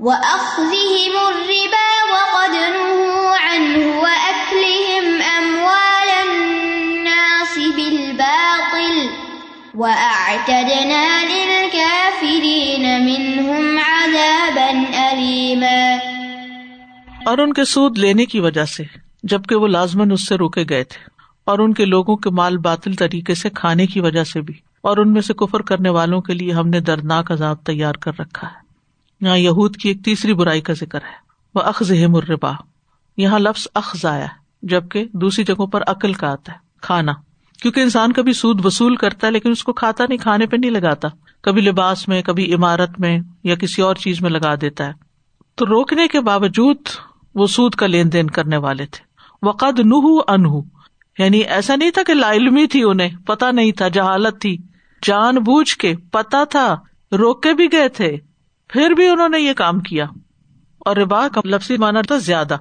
وَأَخْذِهِمُ الرِّبَا وَقَدْ نُهُوا عَنْهُ وَأَكْلِهِمْ أَمْوَالَ النَّاسِ بِالْبَاطِلِ وَأَعْتَدْنَا لِلْكَافِرِينَ مِنْهُمْ عَذَابًا أَلِيمًا اور ان کے سود لینے کی وجہ سے، جبکہ وہ لازمن اس سے روکے گئے تھے، اور ان کے لوگوں کے مال باطل طریقے سے کھانے کی وجہ سے بھی، اور ان میں سے کفر کرنے والوں کے لیے ہم نے دردناک عذاب تیار کر رکھا ہے۔ یہاں یہود کی ایک تیسری برائی کا ذکر ہے۔ وہ اخذ مربا یہاں لفظ اخذ آیا جبکہ دوسری جگہوں پر عقل کا آتا ہے، کھانا۔ کیونکہ انسان کبھی سود وصول کرتا ہے، لیکن اس کو کھاتا نہیں، کھانے پہ نہیں لگاتا۔ کبھی لباس میں، کبھی عمارت میں یا کسی اور چیز میں لگا دیتا ہے۔ تو روکنے کے باوجود وہ سود کا لین دین کرنے والے تھے۔ وقد نہ انہ یعنی ایسا نہیں تھا کہ لا علمی تھی انہیں پتا نہیں تھا، جہالت تھی۔ جان بوجھ کے پتا تھا، روکے بھی گئے تھے۔ پھر بھی انہوں نے یہ کام کیا اور ربا کا لفظی مانا تھا زیادہ۔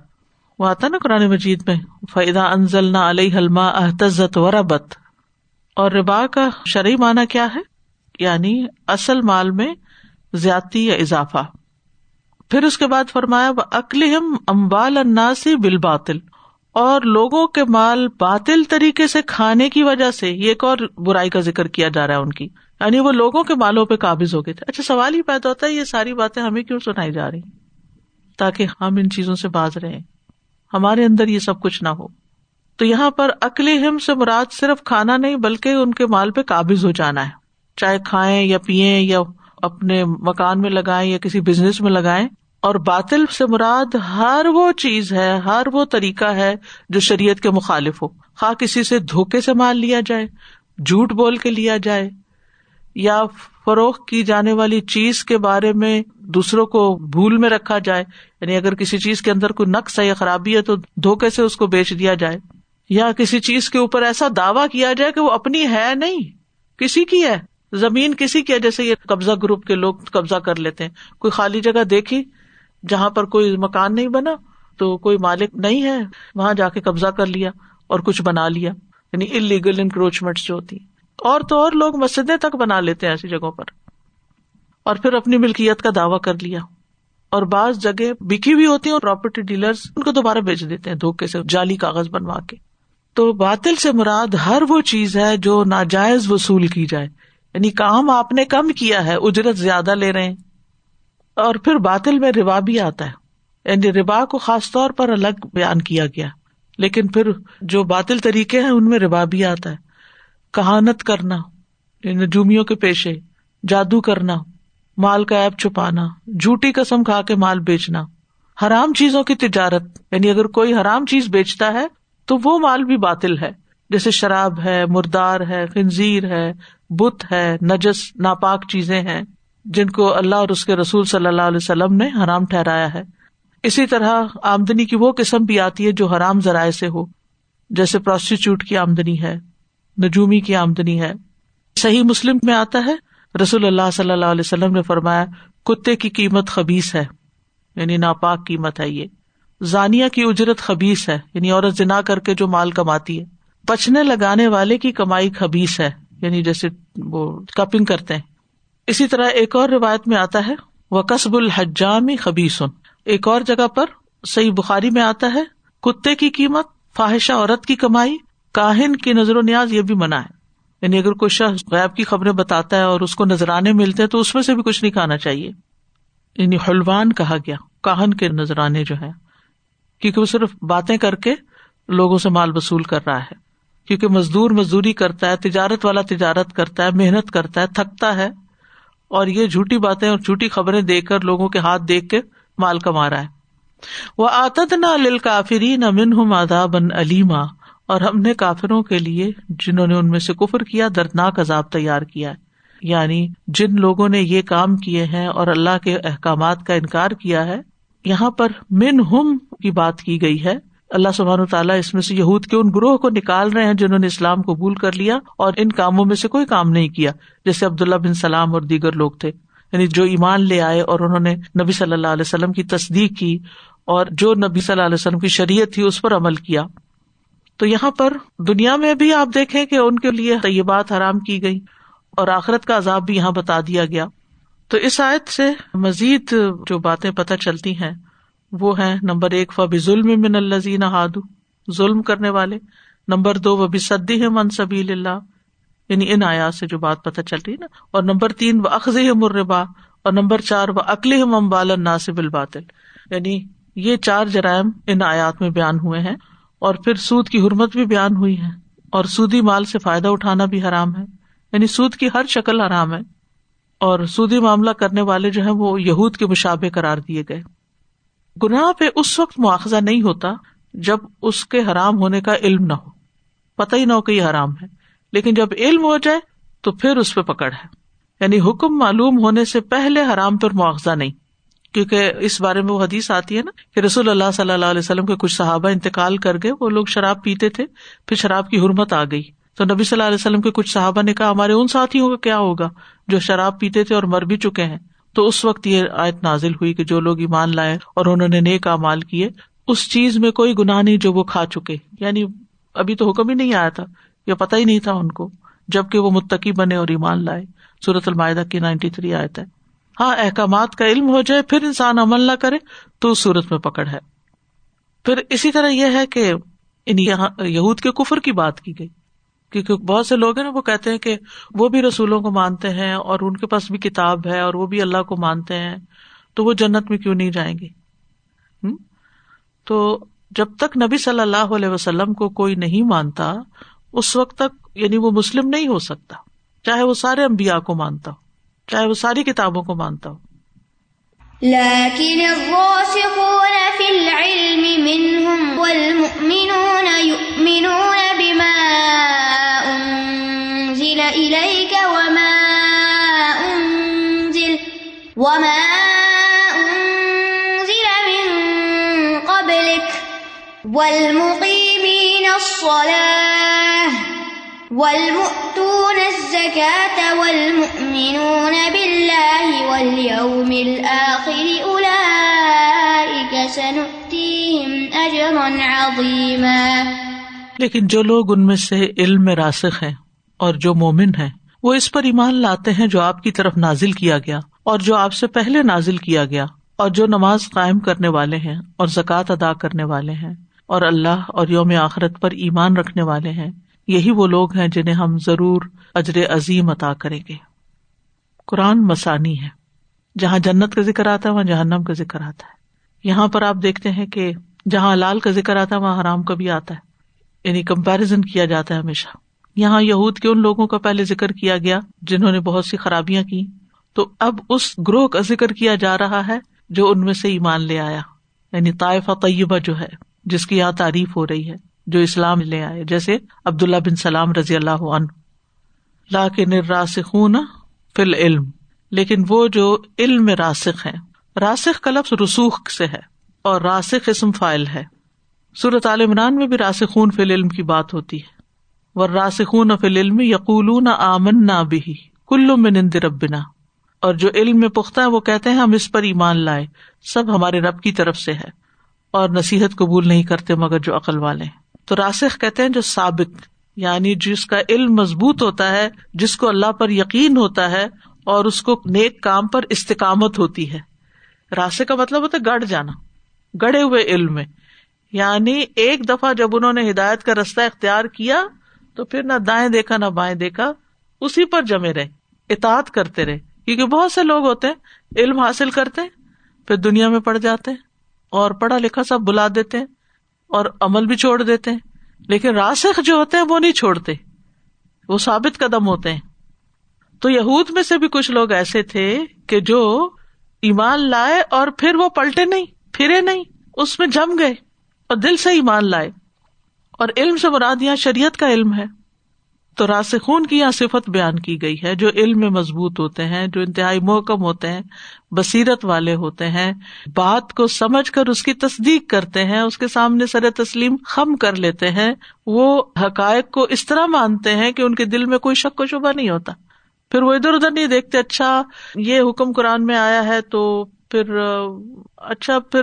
وہ آتا نا قرآن مجید میں فیدا انزل نہ علیہ حلما احتزت و ربت اور ربا کا شرعی مانا کیا ہے؟ یعنی اصل مال میں زیادتی یا اضافہ۔ پھر اس کے بعد فرمایا وہ امبال اناسی بال باطل اور لوگوں کے مال باطل طریقے سے کھانے کی وجہ سے، یہ ایک اور برائی کا ذکر کیا جا رہا ہے ان کی۔ یعنی وہ لوگوں کے مالوں پہ قابض ہو گئے تھے۔ اچھا سوال ہی پیدا ہوتا ہے، یہ ساری باتیں ہمیں کیوں سنائی جا رہی تاکہ ہم ان چیزوں سے باز رہے ہمارے اندر یہ سب کچھ نہ ہو۔ تو یہاں پر اکل ہم سے مراد صرف کھانا نہیں، بلکہ ان کے مال پہ قابض ہو جانا ہے۔ چاہے کھائیں یا پیئیں یا اپنے مکان میں لگائیں یا کسی بزنس میں لگائیں۔ اور باطل سے مراد ہر وہ چیز ہے، ہر وہ طریقہ ہے جو شریعت کے مخالف ہو۔ خواہ کسی سے دھوکے سے مال لیا جائے، جھوٹ بول کے لیا جائے یا فروخت کی جانے والی چیز کے بارے میں دوسروں کو بھول میں رکھا جائے یعنی اگر کسی چیز کے اندر کوئی نقص ہے یا خرابی ہے تو دھوکے سے اس کو بیچ دیا جائے، یا کسی چیز کے اوپر ایسا دعوی کیا جائے کہ وہ اپنی ہے نہیں، کسی کی ہے، زمین کسی کی ہے، جیسے یہ قبضہ گروپ کے لوگ قبضہ کر لیتے ہیں۔ کوئی خالی جگہ دیکھی، جہاں پر کوئی مکان نہیں بنا، تو کوئی مالک نہیں ہے، وہاں جا کے قبضہ کر لیا اور کچھ بنا لیا یعنی انلیگل انکروچمنٹ جو ہوتی اور تو اور لوگ مسجدیں تک بنا لیتے ہیں ایسی جگہوں پر۔ اور پھر اپنی ملکیت کا دعوی کر لیا۔ اور بعض جگہ بکی ہوئی ہوتی ہیں پراپرٹی ڈیلر ان کو دوبارہ بیچ دیتے ہیں، دھوکے سے، جعلی کاغذ بنوا کے۔ تو باطل سے مراد ہر وہ چیز ہے جو ناجائز وصول کی جائے۔ یعنی کام آپ نے کم کیا ہے، اجرت زیادہ لے رہے ہیں۔ اور پھر باطل میں ربا بھی آتا ہے۔ یعنی ربا کو خاص طور پر الگ بیان کیا گیا۔ لیکن پھر جو باطل طریقے ہیں، ان میں ربا بھی آتا ہے۔ کہانت کرنا یعنی نجومیوں کے پیشے، جادو کرنا، مال کا ایپ چھپانا، جھوٹی قسم کھا کے مال بیچنا، حرام چیزوں کی تجارت یعنی اگر کوئی حرام چیز بیچتا ہے تو وہ مال بھی باطل ہے۔ جیسے شراب ہے، مردار ہے، خنزیر ہے، بت ہے، نجس، ناپاک چیزیں ہیں، جن کو اللہ اور اس کے رسول صلی اللہ علیہ وسلم نے حرام ٹھہرایا ہے۔ اسی طرح آمدنی کی وہ قسم بھی آتی ہے جو حرام ذرائع سے ہو، جیسے پروسٹیچیوٹ کی آمدنی ہے۔ نجومی کی آمدنی ہے۔ صحیح مسلم میں آتا ہے، رسول اللہ صلی اللہ علیہ وسلم نے فرمایا، کتے کی قیمت خبیص ہے۔ یعنی ناپاک قیمت ہے یہ۔ زانیہ کی اجرت خبیص ہے۔ یعنی عورت جنا کر کے جو مال کماتی ہے۔ پچنے لگانے والے کی کمائی خبیص ہے۔ یعنی جیسے وہ کپنگ کرتے ہیں۔ اسی طرح ایک اور روایت میں آتا ہے وہ قصب الحجام خبیسن ایک اور جگہ پر صحیح بخاری میں آتا ہے، کتے کی قیمت، فاحشہ عورت کی کمائی کاہن کی نظر و نیاز یہ بھی منع ہے۔ یعنی اگر کوئی شخص غیب کی خبریں بتاتا ہے اور اس کو نذرانے ملتے ہیں تو اس میں سے بھی کچھ نہیں کھانا چاہیے۔ یعنی حلوان کہا گیا، کاہن کے نذرانے جو ہے کیونکہ وہ صرف باتیں کر کے لوگوں سے مال وصول کر رہا ہے۔ کیونکہ مزدور مزدوری کرتا ہے، تجارت والا تجارت کرتا ہے، محنت کرتا ہے، تھکتا ہے۔ اور یہ جھوٹی باتیں اور جھوٹی خبریں دیکھ کر لوگوں کے ہاتھ دیکھ کے مال کما رہا ہے۔ وہ آتد نہ لل کافری نہ من ہوں مادا بن علیما اور ہم نے کافروں کے لیے جنہوں نے ان میں سے کفر کیا، دردناک عذاب تیار کیا۔ ہے یعنی جن لوگوں نے یہ کام کیے ہیں اور اللہ کے احکامات کا انکار کیا ہے، یہاں پر من ہم کی بات کی گئی ہے۔ اللہ سبحان تعالیٰ اس میں سے یہود کے ان گروہ کو نکال رہے ہیں جنہوں نے اسلام قبول کر لیا اور ان کاموں میں سے کوئی کام نہیں کیا، جیسے عبداللہ بن سلام اور دیگر لوگ تھے۔ یعنی جو ایمان لے آئے اور انہوں نے نبی صلی اللہ علیہ وسلم کی تصدیق کی اور جو نبی صلی اللہ علیہ وسلم کی شریعت تھی، اس پر عمل کیا۔ تو یہاں پر دنیا میں بھی آپ دیکھیں کہ ان کے لیے طیبات حرام کی گئی اور آخرت کا عذاب بھی یہاں بتا دیا گیا۔ تو اس آیت سے مزید جو باتیں پتہ چلتی ہیں وہ ہیں، نمبر ایک، فب ظلم من الزین ہادو ظلم کرنے والے۔ نمبر دو وہ بھی سدی ہے من سبیل اللہ یعنی ان آیات سے جو بات پتہ چل رہی ہے نا۔ اور نمبر تین وہ اخذ مربا اور نمبر چار وہ اکلی ممبال ناصب الباطل یعنی یہ چار جرائم ان آیات میں بیان ہوئے ہیں۔ اور پھر سود کی حرمت بھی بیان ہوئی ہے اور سودی مال سے فائدہ اٹھانا بھی حرام ہے۔ یعنی سود کی ہر شکل حرام ہے اور سودی معاملہ کرنے والے جو ہے وہ یہود کے مشابے قرار دیے گئے۔ گناہ پہ اس وقت مواخذہ نہیں ہوتا جب اس کے حرام ہونے کا علم نہ ہو۔ پتہ ہی نہ ہو کہ یہ حرام ہے۔ لیکن جب علم ہو جائے تو پھر اس پہ پکڑ ہے۔ یعنی حکم معلوم ہونے سے پہلے حرام پر مواخذہ نہیں۔ کیونکہ اس بارے میں وہ حدیث آتی ہے نا کہ رسول اللہ صلی اللہ علیہ وسلم کے کچھ صحابہ انتقال کر گئے، وہ لوگ شراب پیتے تھے، پھر شراب کی حرمت آ گئی۔ تو نبی صلی اللہ علیہ وسلم کے کچھ صحابہ نے کہا، ہمارے ان ساتھیوں کا کیا ہوگا جو شراب پیتے تھے اور مر بھی چکے ہیں؟ تو اس وقت یہ آیت نازل ہوئی کہ جو لوگ ایمان لائے اور انہوں نے نیک مال کیے، اس چیز میں کوئی گناہ نہیں جو وہ کھا چکے۔ یعنی ابھی تو حکم ہی نہیں آیا تھا، یا پتا ہی نہیں تھا ان کو، جبکہ وہ متقی بنے اور ایمان لائے۔ سورت المائدہ کی نائنٹی تھری آئے تھے ہاں احکامات کا علم ہو جائے، پھر انسان عمل نہ کرے، تو اس صورت میں پکڑ ہے۔ پھر اسی طرح یہ ہے کہ ان یہود کے کفر کی بات کی گئی۔ کیونکہ بہت سے لوگ ہیں نا، وہ کہتے ہیں کہ وہ بھی رسولوں کو مانتے ہیں اور ان کے پاس بھی کتاب ہے اور وہ بھی اللہ کو مانتے ہیں، تو وہ جنت میں کیوں نہیں جائیں گے؟ تو جب تک نبی صلی اللہ علیہ وسلم کو کوئی نہیں مانتا، اس وقت تک یعنی وہ مسلم نہیں ہو سکتا، چاہے وہ سارے امبیا کو مانتا ہو۔ چاہے وہ ساری کتابوں کو مانتا ہو۔ لیکن الراسخون في العلم منهم والمؤمنون يؤمنون بما انزل اليك وما انزل وما انزل من قبلك والمقيمين الصلاة والمؤتون الزكاة والمؤمنون بالله واليوم الآخر أولئك سنؤتيهم أجرا عظيما. لیکن جو لوگ ان میں سے علم میں راسخ ہیں اور جو مومن ہیں، وہ اس پر ایمان لاتے ہیں جو آپ کی طرف نازل کیا گیا اور جو آپ سے پہلے نازل کیا گیا اور جو نماز قائم کرنے والے ہیں اور زکوٰۃ ادا کرنے والے ہیں اور اللہ اور یوم آخرت پر ایمان رکھنے والے ہیں۔ یہی وہ لوگ ہیں جنہیں ہم ضرور اجر عظیم عطا کریں گے۔ قرآن مسانی ہے۔ جہاں جنت کا ذکر آتا ہے، وہاں جہنم کا ذکر آتا ہے۔ یہاں پر آپ دیکھتے ہیں کہ جہاں لال کا ذکر آتا ہے، وہاں حرام کا بھی آتا ہے۔ یعنی کمپیرزن کیا جاتا ہے ہمیشہ۔ یہاں یہود کے ان لوگوں کا پہلے ذکر کیا گیا جنہوں نے بہت سی خرابیاں کی۔ تو اب اس گروہ کا ذکر کیا جا رہا ہے جو ان میں سے ایمان لے آیا۔ یعنی طائفہ طیبہ جو ہے، جس کی یہاں تعریف ہو رہی ہے۔ جو اسلام لے آئے، جیسے عبد اللہ بن سلام رضی اللہ عنہ۔ لا کے راسخون فل علم لیکن وہ جو علم میں راسخ ہے راسخ کا لفظ رسوخ سے ہے اور راسخ اسم فائل ہے۔ صورت عال عمران میں بھی راسخون فل علم کی بات ہوتی ہے۔ وہ راسخون فل علم یقول آمن نہ بھی کلو میں نند ربنا۔ اور جو علم میں پختہ ہے وہ کہتے ہیں ہم اس پر ایمان لائے، سب ہمارے رب کی طرف سے ہے۔ اور نصیحت قبول نہیں کرتے مگر جو عقل والے ہیں۔ تو راسخ کہتے ہیں جو ثابت یعنی جس کا علم مضبوط ہوتا ہے، جس کو اللہ پر یقین ہوتا ہے اور اس کو نیک کام پر استقامت ہوتی ہے۔ راسے کا مطلب ہوتا ہے گڑ جانا گڑے ہوئے علم میں۔ یعنی ایک دفعہ جب انہوں نے ہدایت کا رستہ اختیار کیا، تو پھر نہ دائیں دیکھا، نہ بائیں دیکھا، اسی پر جمے رہے، اطاعت کرتے رہے۔ کیونکہ بہت سے لوگ ہوتے ہیں، علم حاصل کرتے پھر دنیا میں پڑ جاتے اور پڑھا لکھا سب بلا دیتے ہیں۔ اور عمل بھی چھوڑ دیتے ہیں۔ لیکن راسخ جو ہوتے ہیں وہ نہیں چھوڑتے۔ وہ ثابت قدم ہوتے ہیں۔ تو یہود میں سے بھی کچھ لوگ ایسے تھے کہ جو ایمان لائے اور پھر وہ پلٹے نہیں، پھرے نہیں، اس میں جم گئے اور دل سے ایمان لائے۔ اور علم سے مراد یہاں شریعت کا علم ہے۔ تو راسخون کی یہاں صفت بیان کی گئی ہے، جو علم میں مضبوط ہوتے ہیں، جو انتہائی محکم ہوتے ہیں، بصیرت والے ہوتے ہیں، بات کو سمجھ کر اس کی تصدیق کرتے ہیں، اس کے سامنے سر تسلیم خم کر لیتے ہیں، وہ حقائق کو اس طرح مانتے ہیں کہ ان کے دل میں کوئی شک و شبہ نہیں ہوتا۔ پھر وہ ادھر ادھر نہیں دیکھتے اچھا یہ حکم قرآن میں آیا ہے تو پھر اچھا پھر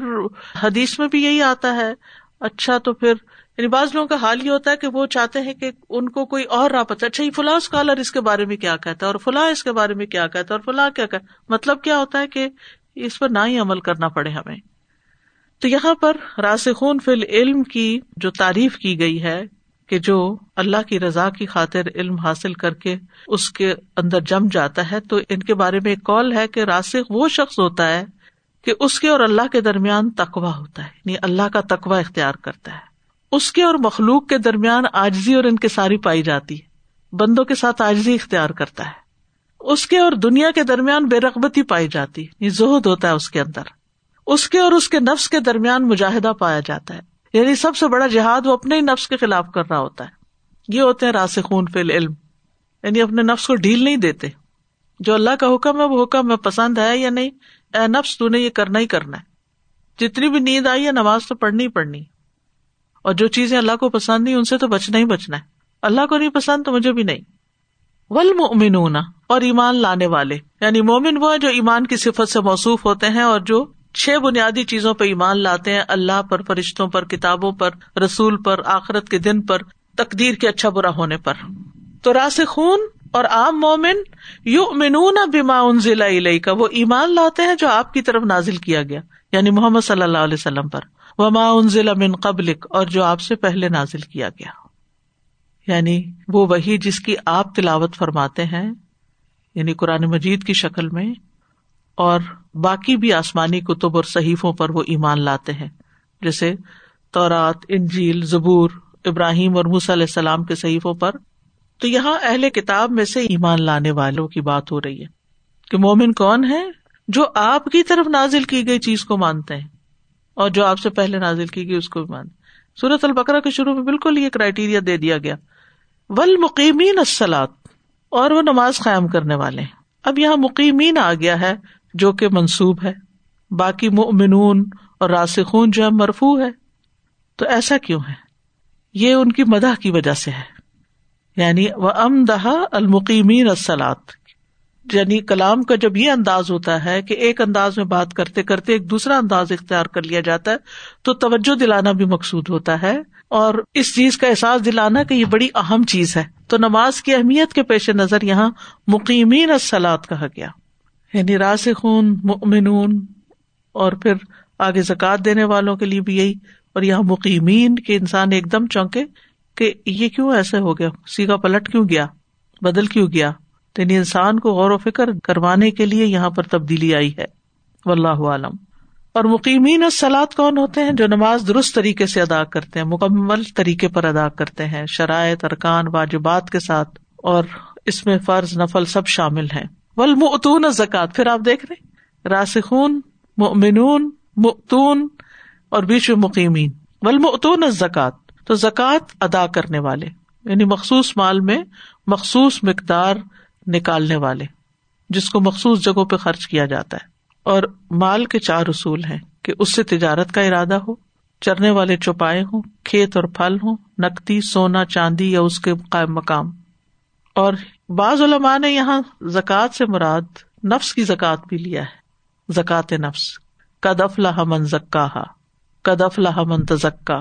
حدیث میں بھی یہی آتا ہے اچھا تو پھر یعنی بعض لوگوں کا حال یہ ہوتا ہے کہ وہ چاہتے ہیں کہ ان کو کوئی اور راہ پتا اچھا یہ فلاں اسکالر اس کے بارے میں کیا کہتا ہے اور فلاں اس کے بارے میں کیا کہتا ہے اور فلاں کیا کہ مطلب کیا ہوتا ہے کہ اس پر نہ ہی عمل کرنا پڑے ہمیں۔ تو یہاں پر راسخون فل علم کی جو تعریف کی گئی ہے کہ جو اللہ کی رضا کی خاطر علم حاصل کر کے اس کے اندر جم جاتا ہے، تو ان کے بارے میں ایک کال ہے کہ راسخ وہ شخص ہوتا ہے کہ اس کے اور اللہ کے درمیان تقوا ہوتا ہے یعنی اللہ کا تقوا اختیار کرتا ہے۔ اس کے اور مخلوق کے درمیان آجزی اور ان کے ساری پائی جاتی ہے۔ بندوں کے ساتھ آجزی اختیار کرتا ہے۔ اس کے اور دنیا کے درمیان بے رغبتی پائی جاتی یہ زہد ہوتا ہے اس کے اندر۔ اس کے اور اس کے نفس کے درمیان مجاہدہ پایا جاتا ہے۔ یعنی سب سے بڑا جہاد وہ اپنے ہی نفس کے خلاف کر رہا ہوتا ہے۔ یہ ہوتے ہیں راس خون فل علم یعنی اپنے نفس کو ڈھیل نہیں دیتے۔ جو اللہ کا حکم ہے وہ حکم میں پسند ہے یا نہیں؟ اے نفس، تو نے یہ کرنا ہی کرنا ہے۔ جتنی بھی نیند آئی ہے، نماز تو پڑھنی ہی پڑھنی۔ اور جو چیزیں اللہ کو پسند نہیں، ان سے تو بچنا ہی بچنا ہے۔ اللہ کو نہیں پسند تو مجھے بھی نہیں۔ ول اور ایمان لانے والے۔ یعنی مومن وہ جو ایمان کی صفت سے موصوف ہوتے ہیں اور جو چھ بنیادی چیزوں پہ ایمان لاتے ہیں، اللہ پر، فرشتوں پر، کتابوں پر، رسول پر، آخرت کے دن پر، تقدیر کے اچھا برا ہونے پر۔ تو راس خون اور عام مومن یو منون بیما ان ضلع کا وہ ایمان لاتے ہیں جو آپ کی طرف نازل کیا گیا یعنی محمد صلی اللہ علیہ وسلم پر۔ وہ ما ان ضلع من قبلک اور جو آپ سے پہلے نازل کیا گیا۔ یعنی وہ وہی جس کی آپ تلاوت فرماتے ہیں یعنی قرآن مجید کی شکل میں، اور باقی بھی آسمانی کتب اور صحیفوں پر وہ ایمان لاتے ہیں۔ جیسے تورات، انجیل، زبور، ابراہیم اور موس علیہ السلام کے صحیفوں پر۔ تو یہاں اہل کتاب میں سے ایمان لانے والوں کی بات ہو رہی ہے کہ مومن کون ہے جو آپ کی طرف نازل کی گئی چیز کو مانتے ہیں۔ اور جو آپ سے پہلے نازل کی گئی اس کو بھی مانتے سورت البکرا کے شروع میں بالکل یہ کرائٹیریا دے دیا گیا۔ ول مقیمین اور وہ نماز قائم کرنے والے اب یہاں مقیمین آ گیا ہے جو کہ منسوب ہے۔ باقی مؤمنون اور راسخون جو ہے مرفو ہے۔ تو ایسا کیوں ہے؟ یہ ان کی مدح کی وجہ سے ہے۔ یعنی وہ ام دہا المقیمین السلات یعنی کلام کا جب یہ انداز ہوتا ہے کہ ایک انداز میں بات کرتے کرتے ایک دوسرا انداز اختیار کر لیا جاتا ہے، تو توجہ دلانا بھی مقصود ہوتا ہے۔ اور اس چیز کا احساس دلانا کہ یہ بڑی اہم چیز ہے۔ تو نماز کی اہمیت کے پیش نظر یہاں مقیمین السلاد کہا گیا۔ یعنی راس خون اور پھر آگے زکات دینے والوں کے لیے بھی یہی۔ اور یہاں مقیمین کے انسان ایک دم چونکے کہ یہ کیوں ایسے ہو گیا؟ سیگا پلٹ کیوں گیا؟ بدل کیوں گیا؟ تو یعنی انسان کو غور و فکر کروانے کے لیے یہاں پر تبدیلی آئی ہے۔ واللہ عالم۔ اور مقیمین سلاد کون ہوتے ہیں؟ جو نماز درست طریقے سے ادا کرتے ہیں، مکمل طریقے پر ادا کرتے ہیں، شرائط، ارکان، واجبات کے ساتھ، اور اس میں فرض، نفل سب شامل ہیں۔ ولمتون زکات پھر آپ دیکھ رہے راسخون، مؤمنون، مؤتون، اور بیچ مقیمین۔ ولمتون زکات تو زکوٰۃ ادا کرنے والے۔ یعنی مخصوص مال میں مخصوص مقدار نکالنے والے، جس کو مخصوص جگہوں پہ خرچ کیا جاتا ہے۔ اور مال کے چار اصول ہیں کہ اس سے تجارت کا ارادہ ہو، چرنے والے چوپائے ہوں، کھیت اور پھل ہوں، نقدی، سونا، چاندی یا اس کے قائم مقام۔ اور بعض علماء نے یہاں زکوٰۃ سے مراد نفس کی زکات بھی لیا ہے۔ زکات نفس کدف لہ من زکا کدف لہ من تزکا۔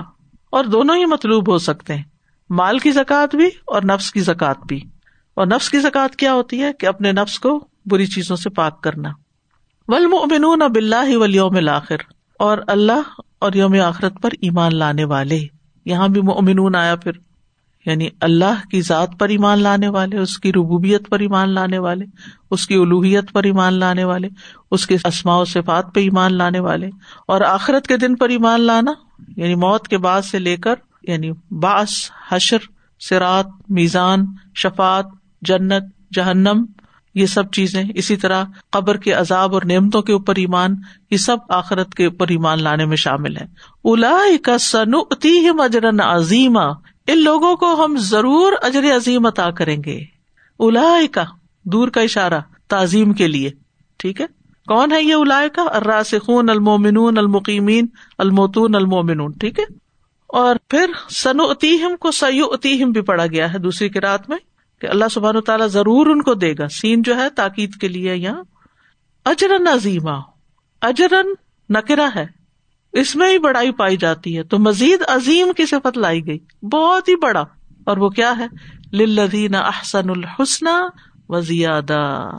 اور دونوں ہی مطلوب ہو سکتے ہیں۔ مال کی زکات بھی اور نفس کی زکات بھی۔ اور نفس کی زکات کیا ہوتی ہے کہ اپنے نفس کو بری چیزوں سے پاک کرنا۔ ولم اب اللہ ولیوم الآخر۔ اور اللہ اور یوم آخرت پر ایمان لانے والے۔ یہاں بھی مومنون آیا پھر۔ یعنی اللہ کی ذات پر ایمان لانے والے، اس کی ربوبیت پر ایمان لانے والے، اس کی الوحیت پر ایمان لانے والے، اس کے اسماء و صفات پہ ایمان لانے والے۔ اور آخرت کے دن پر ایمان لانا یعنی موت کے بعد سے لے کر یعنی باس حشر سرات میزان شفات جنت، جہنم، یہ سب چیزیں، اسی طرح قبر کے عذاب اور نعمتوں کے اوپر ایمان، یہ سب آخرت کے اوپر ایمان لانے میں شامل ہے الا کا سنتی اجرن عظیم ان لوگوں کو ہم ضرور اجر عظیم عطا کریں گے۔ الا کا دور کا اشارہ، تعظیم کے لیے، ٹھیک ہے؟ کون ہے یہ الا کا الراسخون، المومنون، المقیمین، الموتون، المومنون، ٹھیک ہے؟ اور پھر سنوتیم کو سیو اتیم بھی پڑا گیا ہے دوسری کی رات میں۔ کہ اللہ سبحان تعالیٰ ضرور ان کو دے گا۔ سین جو ہے تاکید کے لیے یہاں اجرن عظیمہ۔ اجرن نکرا ہے۔ اس میں ہی بڑائی پائی جاتی ہے۔ تو مزید عظیم کی صفت لائی گئی۔ بہت ہی بڑا۔ اور وہ کیا ہے؟ للذین احسن الحسن و زیادہ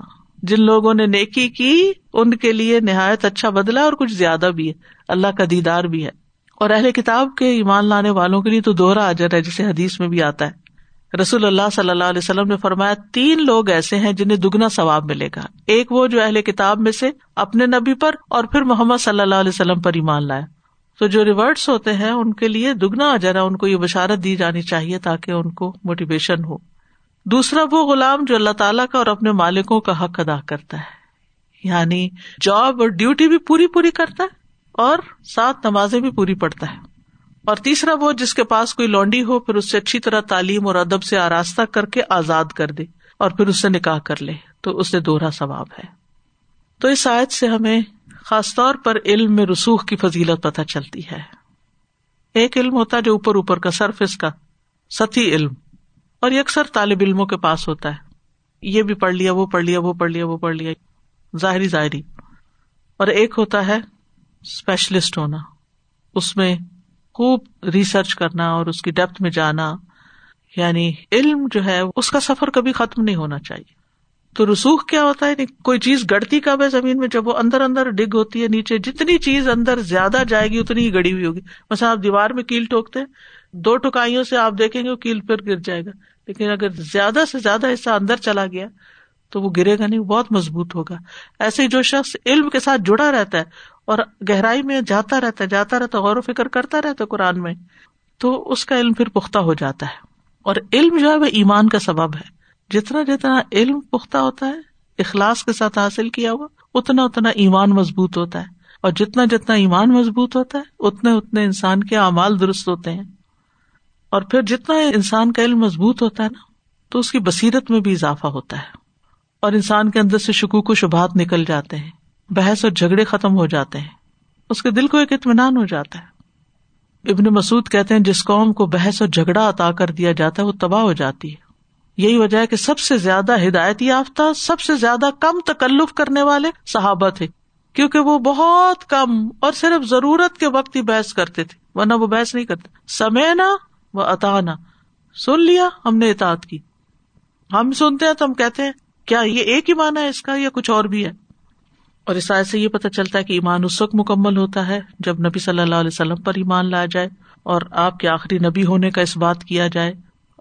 جن لوگوں نے نیکی کی، ان کے لیے نہایت اچھا بدلا اور کچھ زیادہ بھی ہے۔ اللہ کا دیدار بھی ہے۔ اور اہل کتاب کے ایمان لانے والوں کے لیے تو دوہرا اجر ہے، جسے حدیث میں بھی آتا ہے۔ رسول اللہ صلی اللہ علیہ وسلم نے فرمایا، تین لوگ ایسے ہیں جنہیں دگنا ثواب ملے گا۔ ایک وہ جو اہل کتاب میں سے اپنے نبی پر اور پھر محمد صلی اللہ علیہ وسلم پر ایمان لایا تو جو ریورٹس ہوتے ہیں، ان کے لیے دگنا اجرا ان کو یہ بشارت دی جانی چاہیے تاکہ ان کو موٹیویشن ہو۔ دوسرا وہ غلام جو اللہ تعالیٰ کا اور اپنے مالکوں کا حق ادا کرتا ہے۔ یعنی جاب اور ڈیوٹی بھی پوری پوری کرتا ہے اور سات نمازیں بھی پوری پڑتا ہے۔ اور تیسرا وہ جس کے پاس کوئی لونڈی ہو، پھر اس سے اچھی طرح تعلیم اور ادب سے آراستہ کر کے آزاد کر دے اور پھر اس سے نکاح کر لے، تو اسے دوہرا ثواب ہے۔ تو اس آیت سے ہمیں خاص طور پر علم میں رسوخ کی فضیلت پتہ چلتی ہے۔ ایک علم ہوتا ہے جو اوپر اوپر کا سرفس کا ستی علم، اور یہ اکثر طالب علموں کے پاس ہوتا ہے۔ یہ بھی پڑھ لیا، وہ پڑھ لیا، وہ پڑھ لیا، وہ پڑھ لیا، ظاہری ظاہری۔ اور ایک ہوتا ہے اسپیشلسٹ ہونا، اس میں خوب ریسرچ کرنا اور اس کی ڈیپتھ میں جانا یعنی علم جو ہے اس کا سفر کبھی ختم نہیں ہونا چاہیے۔ تو رسوخ کیا ہوتا ہے؟ کوئی چیز گڑتی کب ہے زمین میں؟ جب وہ اندر اندر ڈگ ہوتی ہے، نیچے جتنی چیز اندر زیادہ جائے گی، اتنی ہی گڑی ہوئی ہوگی۔ مثلا آپ دیوار میں کیل ٹوکتے دو ٹکائیوں سے آپ دیکھیں گے وہ کیل پھر گر جائے گا۔ لیکن اگر زیادہ سے زیادہ حصہ اندر چلا گیا تو وہ گرے گا نہیں بہت مضبوط ہوگا۔ ایسے ہی جو شخص علم کے ساتھ جڑا رہتا ہے اور گہرائی میں جاتا رہتا ہے، جاتا رہتا غور و فکر کرتا رہتا ہے قرآن میں، تو اس کا علم پھر پختہ ہو جاتا ہے۔ اور علم جو ہے وہ ایمان کا سبب ہے۔ جتنا جتنا علم پختہ ہوتا ہے، اخلاص کے ساتھ حاصل کیا ہوا، اتنا اتنا ایمان مضبوط ہوتا ہے۔ اور جتنا جتنا ایمان مضبوط ہوتا ہے، اتنے اتنے انسان کے اعمال درست ہوتے ہیں۔ اور پھر جتنا انسان کا علم مضبوط ہوتا ہے نا، تو اس کی بصیرت میں بھی اضافہ ہوتا ہے۔ اور انسان کے اندر سے شکوک و شبہات نکل جاتے ہیں۔ بحث اور جھگڑے ختم ہو جاتے ہیں۔ اس کے دل کو ایک اطمینان ہو جاتا ہے۔ ابن مسعود کہتے ہیں، جس قوم کو بحث اور جھگڑا عطا کر دیا جاتا ہے، وہ تباہ ہو جاتی ہے۔ یہی وجہ ہے کہ سب سے زیادہ ہدایت یافتہ، سب سے زیادہ کم تکلف کرنے والے صحابہ تھے۔ کیونکہ وہ بہت کم اور صرف ضرورت کے وقت ہی بحث کرتے تھے، ورنہ وہ بحث نہیں کرتے۔ سمے نا وہ اتانا سن لیا، ہم نے اطاعت کی۔ ہم سنتے ہیں تو ہم کہتے ہیں کیا یہ ایک ہی ہے اس کا یا کچھ اور بھی ہے؟ اور اس آئے سے یہ پتا چلتا ہے کہ ایمان اس وقت مکمل ہوتا ہے جب نبی صلی اللہ علیہ وسلم پر ایمان لایا جائے اور آپ کے آخری نبی ہونے کا اس بات کیا جائے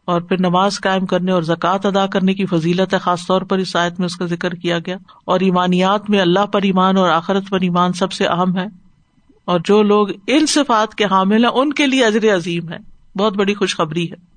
اور پھر نماز قائم کرنے اور زکوٰۃ ادا کرنے کی فضیلت ہے، خاص طور پر اس آیت میں اس کا ذکر کیا گیا۔ اور ایمانیات میں اللہ پر ایمان اور آخرت پر ایمان سب سے اہم ہے۔ اور جو لوگ ان صفات کے حامل ہیں، ان کے لیے ازر عظیم ہے۔ بہت بڑی خوشخبری ہے۔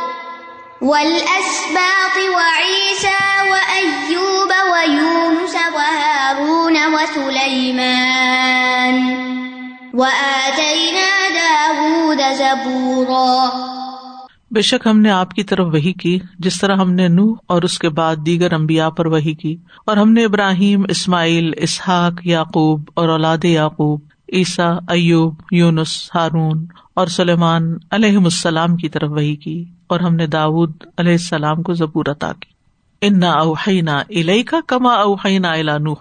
والأسباط وعيسى وأيوب ويونس وهارون وسليمان وآتينا داود زبورا بے شک ہم نے آپ کی طرف وہی کی، جس طرح ہم نے نو اور اس کے بعد دیگر امبیا پر وہی کی، اور ہم نے ابراہیم، اسماعیل، اسحاق، یعقوب اور اولاد یعقوب، عیسیٰ، ایوب، یونس، ہارون اور سلیمان علیہ السلام کی طرف وہی کی اور ہم نے داود علیہ السلام کو عطا کی۔ ان نہ اوہینا کا کما اوہینا نوح۔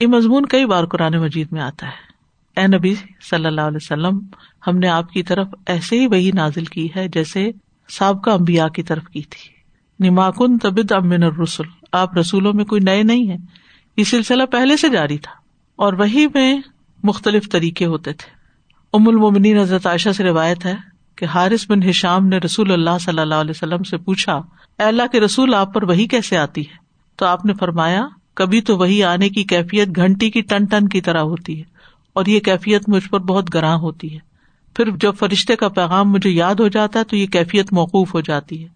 یہ مضمون کئی بار قرآن مجید میں آتا ہے۔ اے نبی صلی اللہ علیہ وسلم، ہم نے آپ کی طرف ایسے ہی وہی نازل کی ہے جیسے سابقہ امبیا کی طرف کی تھی۔ نماکن طبد امن الرسول آپ رسولوں میں کوئی نئے نہیں ہے یہ سلسلہ پہلے سے جاری تھا اور وہی میں مختلف طریقے ہوتے تھے۔ ام المنی حضرت عائشہ سے روایت ہے کہ حارث بن ہشام نے رسول اللہ صلی اللہ علیہ وسلم سے پوچھا اللہ کے رسول آپ پر وہی کیسے آتی ہے؟ تو آپ نے فرمایا، کبھی تو وہی آنے کی کیفیت گھنٹی کی ٹن ٹن کی طرح ہوتی ہے اور یہ کیفیت مجھ پر بہت گراں ہوتی ہے۔ پھر جب فرشتے کا پیغام مجھے یاد ہو جاتا ہے تو یہ کیفیت موقوف ہو جاتی ہے۔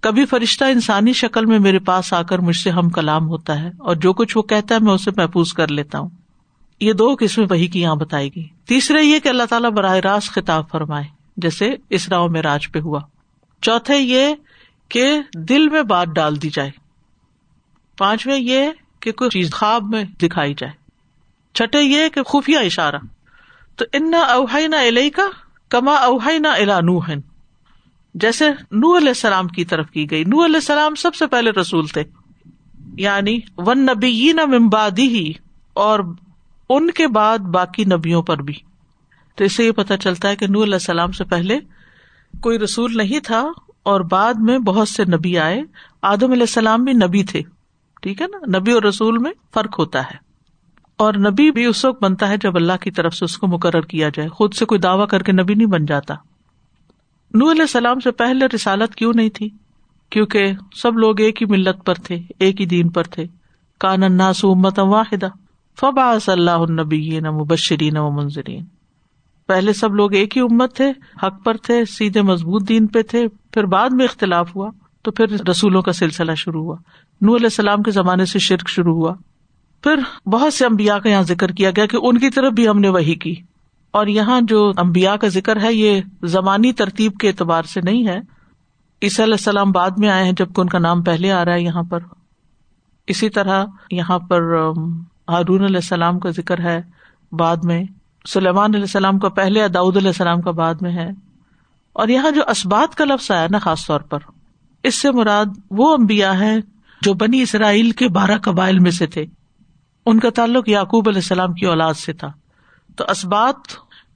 کبھی فرشتہ انسانی شکل میں میرے پاس آ کر مجھ سے ہم کلام ہوتا ہے اور جو کچھ وہ کہتا ہے میں اسے محفوظ کر لیتا ہوں۔ یہ دو قسمیں وہی کی یہاں بتائے گی تیسرے یہ کہ اللہ تعالیٰ براہ راست خطاب فرمائے، جیسے اسراؤ میں راج پہ ہوا۔ چوتھے یہ کہ دل میں بات ڈال دی جائے۔ پانچویں یہ کہ کوئی چیز خواب میں دکھائی جائے۔ چھٹے یہ کہ خفیہ اشارہ۔ تو ان اوہائی نہ الہی کا کما اوہائی نہ الا نو جیسے نو علیہ السلام کی طرف کی گئی۔ نو علیہ السلام سب سے پہلے رسول تھے۔ یعنی ون نبی نہ ممبادی ہی اور ان کے بعد باقی نبیوں پر بھی۔ تو اس سے یہ پتا چلتا ہے کہ نور علیہ السلام سے پہلے کوئی رسول نہیں تھا اور بعد میں بہت سے نبی آئے۔ آدم علیہ السلام بھی نبی تھے۔ ٹھیک ہے نا؟ نبی اور رسول میں فرق ہوتا ہے۔ اور نبی بھی اس وقت بنتا ہے جب اللہ کی طرف سے اس کو مقرر کیا جائے۔ خود سے کوئی دعوی کر کے نبی نہیں بن جاتا۔ نور علیہ السلام سے پہلے رسالت کیوں نہیں تھی؟ کیونکہ سب لوگ ایک ہی ملت پر تھے، ایک ہی دین پر تھے۔ کان اناس امت واحدہ۔ فبا صلی اللہ النبی مبشرین و منظرین پہلے سب لوگ ایک ہی امت تھے، حق پر تھے، سیدھے مضبوط دین پہ تھے، پھر بعد میں اختلاف ہوا، تو پھر رسولوں کا سلسلہ شروع ہوا۔ نور علیہ السلام کے زمانے سے شرک شروع ہوا۔ پھر بہت سے امبیا کا یہاں ذکر کیا گیا کہ ان کی طرف بھی ہم نے وہی کی۔ اور یہاں جو امبیا کا ذکر ہے، یہ زمانی ترتیب کے اعتبار سے نہیں ہے۔ عیسی علیہ السلام بعد میں آئے ہیں جبکہ ان کا نام پہلے آ رہا ہے یہاں پر۔ اسی طرح یہاں پر ہارون علیہ السلام کا ذکر ہے بعد میں، سلیمان علیہ السلام کا پہلے داود علیہ السلام کا بعد میں ہے۔ اور یہاں جو اسبات کا لفظ آیا نا، خاص طور پر، اس سے مراد وہ امبیا ہے جو بنی اسرائیل کے بارہ قبائل میں سے تھے۔ ان کا تعلق یعقوب علیہ السلام کی اولاد سے تھا۔ تو اسبات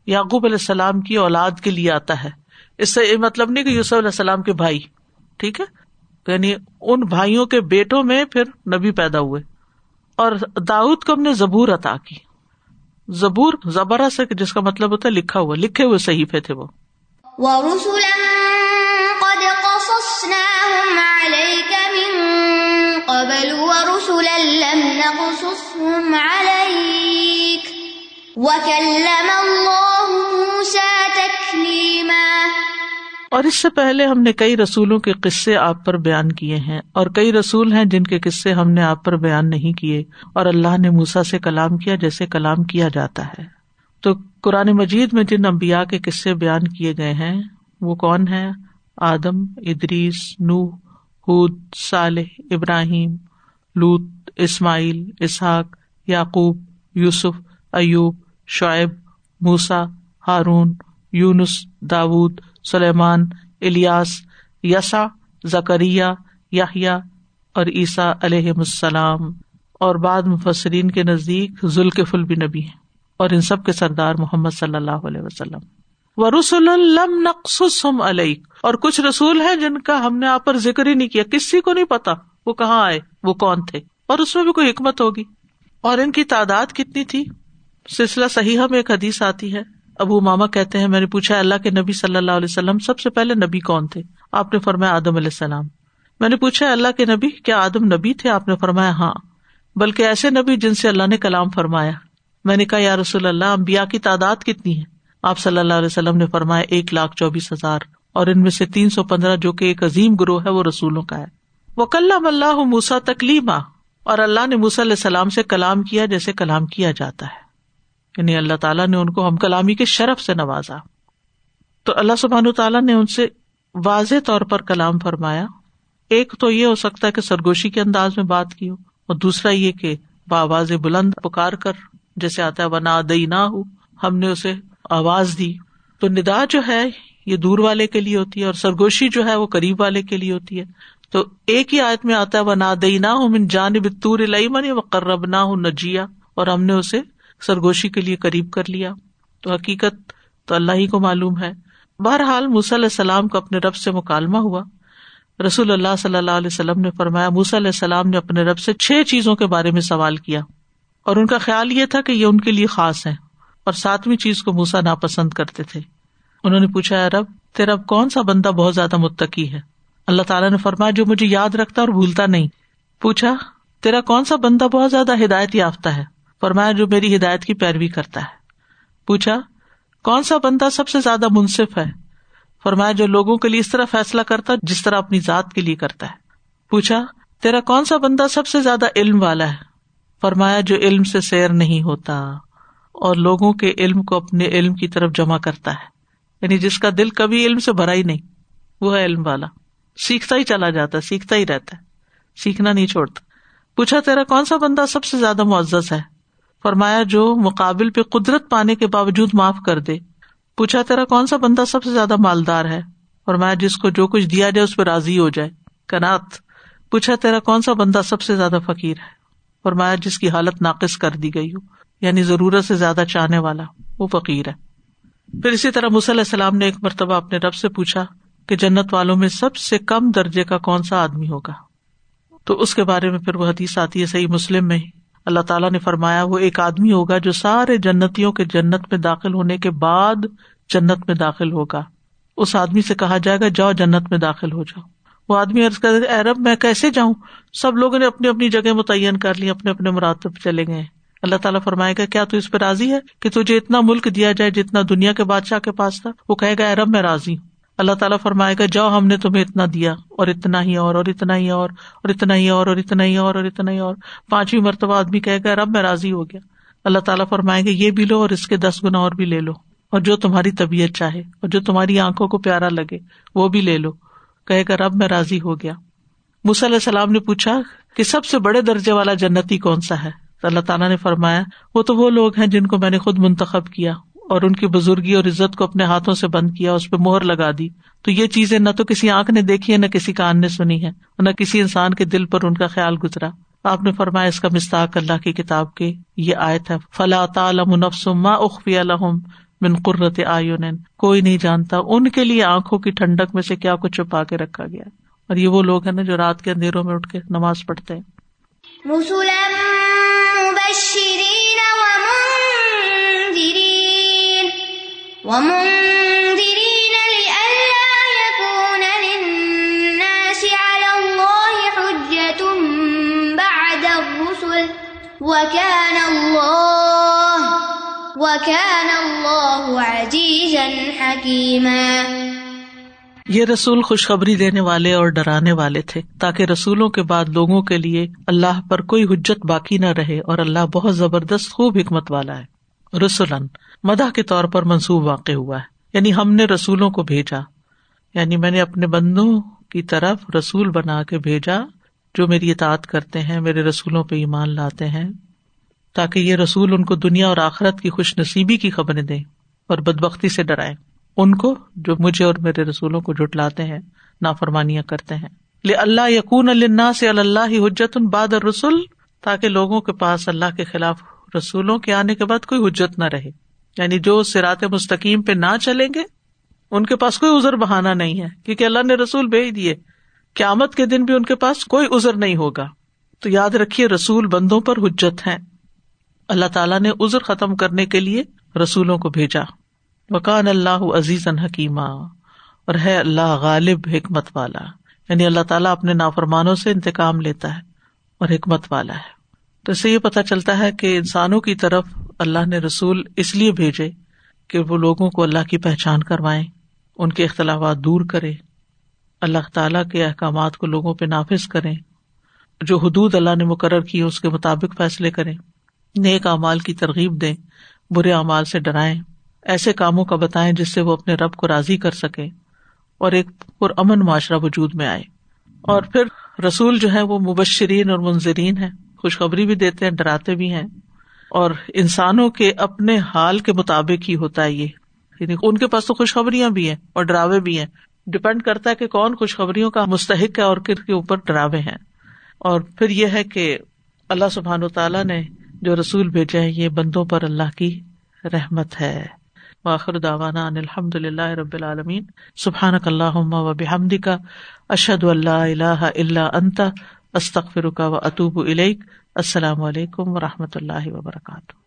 یعقوب علیہ السلام کی اولاد کے لیے آتا ہے۔ اس سے یہ مطلب نہیں کہ یوسف علیہ السلام کے بھائی، ٹھیک ہے؟ یعنی ان بھائیوں کے بیٹوں میں پھر نبی پیدا ہوئے۔ اور داؤد کو ہم نے زبور عطا کی۔ زبور زبرا سے جس کا مطلب ہوتا ہے لکھا ہوا، لکھے ہوئے صحیفے تھے وہ۔ وكلم اور اس سے پہلے ہم نے کئی رسولوں کے قصے آپ پر بیان کیے ہیں اور کئی رسول ہیں جن کے قصے ہم نے آپ پر بیان نہیں کیے اور اللہ نے موسا سے کلام کیا جیسے کلام کیا جاتا ہے۔ تو قرآن مجید میں جن امبیا کے قصے بیان کیے گئے ہیں، وہ کون ہے آدم، ادریس نو حد صالح، ابراہیم لوت اسماعیل، اسحاق، یعقوب، یوسف، ایوب، شعیب موسا ہارون، یونس، داود سلیمان، الیاس یسا زکریہ یاہیا اور عیسیٰ علیہ السلام اور بعد مفسرین کے نزدیک ذوالکف بھی نبی ہیں اور ان سب کے سردار محمد صلی اللہ علیہ وسلم۔ و رسول نقصم علیہ اور کچھ رسول ہیں جن کا ہم نے آپ پر ذکر ہی نہیں کیا۔ کسی کو نہیں پتا وہ کہاں آئے، وہ کون تھے۔ اور اس میں بھی کوئی حکمت ہوگی۔ اور ان کی تعداد کتنی تھی؟ سلسلہ صحیح میں ایک حدیث آتی ہے۔ ابو ماما کہتے ہیں، میں نے پوچھا، اللہ کے نبی صلی اللہ علیہ وسلم سب سے پہلے نبی کون تھے؟ آپ نے فرمایا آدم علیہ السلام۔ میں نے پوچھا، اللہ کے نبی، کیا آدم نبی تھے؟ آپ نے فرمایا ہاں۔ بلکہ ایسے نبی جن سے اللہ نے کلام فرمایا۔ میں نے کہا، یا رسول اللہ امبیا کی تعداد کتنی ہے؟ آپ صلی اللہ علیہ وسلم نے فرمایا، ایک لاکھ چوبیس ہزار۔ اور ان میں سے تین سو پندرہ، جو کہ ایک عظیم گروہ ہے، وہ رسولوں کا ہے۔ وہ کلام اللہ موسا تکلیمہ اور اللہ نے موسی علیہ السلام سے کلام کیا، جیسے کلام کیا جاتا ہے۔ یعنی اللہ تعالیٰ نے ان کو ہم کلامی کے شرف سے نوازا۔ تو اللہ سبحان تعالیٰ نے ان سے واضح طور پر کلام فرمایا۔ ایک تو یہ ہو سکتا ہے کہ سرگوشی کے انداز میں بات کی ہو، اور دوسرا یہ کہ باواز بلند پکار کر، جیسے آتا ہے، ونا دئی نہ ہو ہم نے اسے آواز دی۔ تو ندا جو ہے، یہ دور والے کے لیے ہوتی ہے، اور سرگوشی جو ہے، وہ قریب والے کے لیے ہوتی ہے۔ تو ایک ہی آیت میں آتا ہے وہ نادئی نہ ہو من جانب تور من و قرب نہ ہو نجیا اور ہم نے اسے سرگوشی کے لیے قریب کر لیا۔ تو حقیقت تو اللہ ہی کو معلوم ہے۔ بہرحال علیہ السلام کو اپنے رب سے مکالمہ ہوا۔ رسول اللہ صلی اللہ علیہ وسلم نے فرمایا علیہ السلام نے اپنے رب سے چھ چیزوں کے بارے میں سوال کیا۔ اور ان کا خیال یہ تھا کہ یہ ان کے لیے خاص ہے اور ساتویں چیز کو موسا ناپسند کرتے تھے۔ انہوں نے پوچھا رب، تیرا کون سا بندہ بہت زیادہ متقی ہے؟ اللہ تعالیٰ نے فرمایا، جو مجھے یاد رکھتا اور بھولتا نہیں۔ پوچھا، تیرا کون سا بندہ بہت زیادہ ہدایت یافتہ ہے؟ فرمایا جو میری ہدایت کی پیروی کرتا ہے۔ پوچھا، کون سا بندہ سب سے زیادہ منصف ہے؟ فرمایا، جو لوگوں کے لیے اس طرح فیصلہ کرتا جس طرح اپنی ذات کے لیے کرتا ہے۔ پوچھا، تیرا کون سا بندہ سب سے زیادہ علم والا ہے؟ فرمایا، جو علم سے سیر نہیں ہوتا اور لوگوں کے علم کو اپنے علم کی طرف جمع کرتا ہے۔ یعنی جس کا دل کبھی علم سے بھرا ہی نہیں، وہ ہے علم والا۔ سیکھتا ہی چلا جاتا ہے سیکھتا ہی رہتا ہے، سیکھنا نہیں چھوڑتا۔ پوچھا، تیرا کون سا بندہ سب سے زیادہ معزز ہے؟ فرمایا، جو مقابل پہ قدرت پانے کے باوجود معاف کر دے۔ پوچھا، تیرا کون سا بندہ سب سے زیادہ مالدار ہے؟ فرمایا، جس کو جو کچھ دیا جائے اس پہ راضی ہو جائے۔ کنات پوچھا، تیرا کون سا بندہ سب سے زیادہ فقیر ہے؟ فرمایا، جس کی حالت ناقص کر دی گئی ہو یعنی ضرورت سے زیادہ چاہنے والا، وہ فقیر ہے۔ پھر اسی طرح علیہ السلام نے ایک مرتبہ اپنے رب سے پوچھا کہ جنت والوں میں سب سے کم درجے کا کون سا آدمی ہوگا؟ تو اس کے بارے میں پھر وہ حدیث آتی ہے صحیح مسلم میں۔ اللہ تعالیٰ نے فرمایا، وہ ایک آدمی ہوگا جو سارے جنتیوں کے جنت میں داخل ہونے کے بعد جنت میں داخل ہوگا۔ اس آدمی سے کہا جائے گا، جاؤ جنت میں داخل ہو جاؤ۔ وہ آدمی عرض کر ارب میں کیسے جاؤں؟ سب لوگوں نے اپنی اپنی جگہ متعین کر لی، اپنے اپنے مراتب چلے گئے۔ اللہ تعالیٰ فرمائے گا، کیا تو اس پہ راضی ہے کہ تجھے اتنا ملک دیا جائے جتنا دنیا کے بادشاہ کے پاس تھا؟ وہ کہے گا ارب میں راضی ہوں۔ اللہ تعالیٰ فرمائے گا، جاؤ ہم نے تمہیں اتنا دیا، اور اتنا ہی اور اور اتنا ہی اور اور اتنا ہی اور اور اتنا ہی اور اور اتنا ہی اور۔ پانچویں مرتبہ آدمی کہے گا، رب میں راضی ہو گیا۔ اللہ تعالیٰ فرمائے گا، یہ بھی لو اور اس کے دس گنا اور بھی لے لو۔ اور جو تمہاری طبیعت چاہے، اور جو تمہاری آنکھوں کو پیارا لگے، وہ بھی لے لو۔ کہے گا، رب میں راضی ہو گیا۔ علیہ السلام نے پوچھا کہ سب سے بڑے درجے والا جنتی کون سا ہے؟ تو اللہ تعالیٰ نے فرمایا، وہ تو وہ لوگ ہیں جن کو میں نے خود منتخب کیا۔ اور ان کی بزرگی اور عزت کو اپنے ہاتھوں سے بند کیا، اس پہ مہر لگا دی۔ تو یہ چیزیں نہ تو کسی آنکھ نے دیکھی ہے نہ کسی کان نے سنی ہے نہ کسی انسان کے دل پر ان کا خیال گزرا۔ آپ نے فرمایا، اس کا مستاق اللہ کی کتاب کے یہ آئے تھا فلاں تعلم نفسما اخفی الحم من قرت آئین کوئی نہیں جانتا ان کے لیے آنکھوں کی ٹھنڈک میں سے کیا کچھ چھپا کے رکھا گیا اور یہ وہ لوگ ہیں نا جو رات کے اندھیروں میں اٹھ کے نماز پڑھتے ہیں۔ ومنذرين لئلا يكون للناس على الله حجة بعد الرسل. وكان الله وكان الله عزيزا حكيما. یہ رسول خوشخبری دینے والے اور ڈرانے والے تھے تاکہ رسولوں کے بعد لوگوں کے لیے اللہ پر کوئی حجت باقی نہ رہے اور اللہ بہت زبردست خوب حکمت والا ہے۔ رسولن مدح کے طور پر منسوب واقع ہوا ہے۔ یعنی ہم نے رسولوں کو بھیجا۔ یعنی میں نے اپنے بندوں کی طرف رسول بنا کے بھیجا جو میری اطاعت کرتے ہیں، میرے رسولوں پہ ایمان لاتے ہیں، تاکہ یہ رسول ان کو دنیا اور آخرت کی خوش نصیبی کی خبریں دیں اور بدبختی سے ڈرائیں۔ ان کو جو مجھے اور میرے رسولوں کو جٹلاتے ہیں، نافرمانیاں کرتے ہیں۔ لے اللہ یقون اللہ سے اللہ حجت ان باد رسول تاکہ لوگوں کے پاس اللہ کے خلاف رسولوں کے آنے کے بعد کوئی حجت نہ رہے۔ یعنی جو سرات مستقیم پہ نہ چلیں گے، ان کے پاس کوئی ازر بہانا نہیں ہے، کیونکہ اللہ نے رسول بھیج دیے۔ قیامت کے دن بھی ان کے پاس کوئی ازر نہیں ہوگا۔ تو یاد رکھیے، رسول بندوں پر حجت ہے اللہ تعالیٰ نے ازر ختم کرنے کے لیے رسولوں کو بھیجا۔ وکان اللہ عزیز حکیمہ اور ہے اللہ غالب حکمت والا۔ یعنی اللہ تعالیٰ اپنے نافرمانوں سے انتقام لیتا ہے اور حکمت والا ہے۔ تو اس سے یہ پتا چلتا ہے کہ انسانوں کی طرف اللہ نے رسول اس لیے بھیجے کہ وہ لوگوں کو اللہ کی پہچان کروائے ان کے اختلافات دور کرے اللہ تعالی کے احکامات کو لوگوں پہ نافذ کرے جو حدود اللہ نے مقرر کی اس کے مطابق فیصلے کریں، نیک اعمال کی ترغیب دیں، برے اعمال سے ڈرائیں، ایسے کاموں کا بتائیں جس سے وہ اپنے رب کو راضی کر سکے اور ایک پرامن معاشرہ وجود میں آئے۔ اور پھر رسول جو ہے وہ مبشرین اور منظرین ہے خوشخبری بھی دیتے ہیں، ڈراتے بھی ہیں۔ اور انسانوں کے اپنے حال کے مطابق ہی ہوتا ہے یہ۔ یعنی ان کے پاس تو خوشخبریاں بھی ہیں اور ڈراوے بھی ہیں۔ ڈپینڈ کرتا ہے کہ کون خوشخبریوں کا مستحق ہے اور کر کے اوپر ڈراوے ہیں۔ اور پھر یہ ہے کہ اللہ سبحان و تعالیٰ نے جو رسول بھیجے ہیں، یہ بندوں پر اللہ کی رحمت ہے۔ واخر داوانا الحمد اللہ رب العالمین۔ سبحان اللہ و بحمد کا اشد اللہ اللہ اللہ انتا استخر کا و اطوب السلام علیکم و رحمۃ اللہ وبرکاتہ۔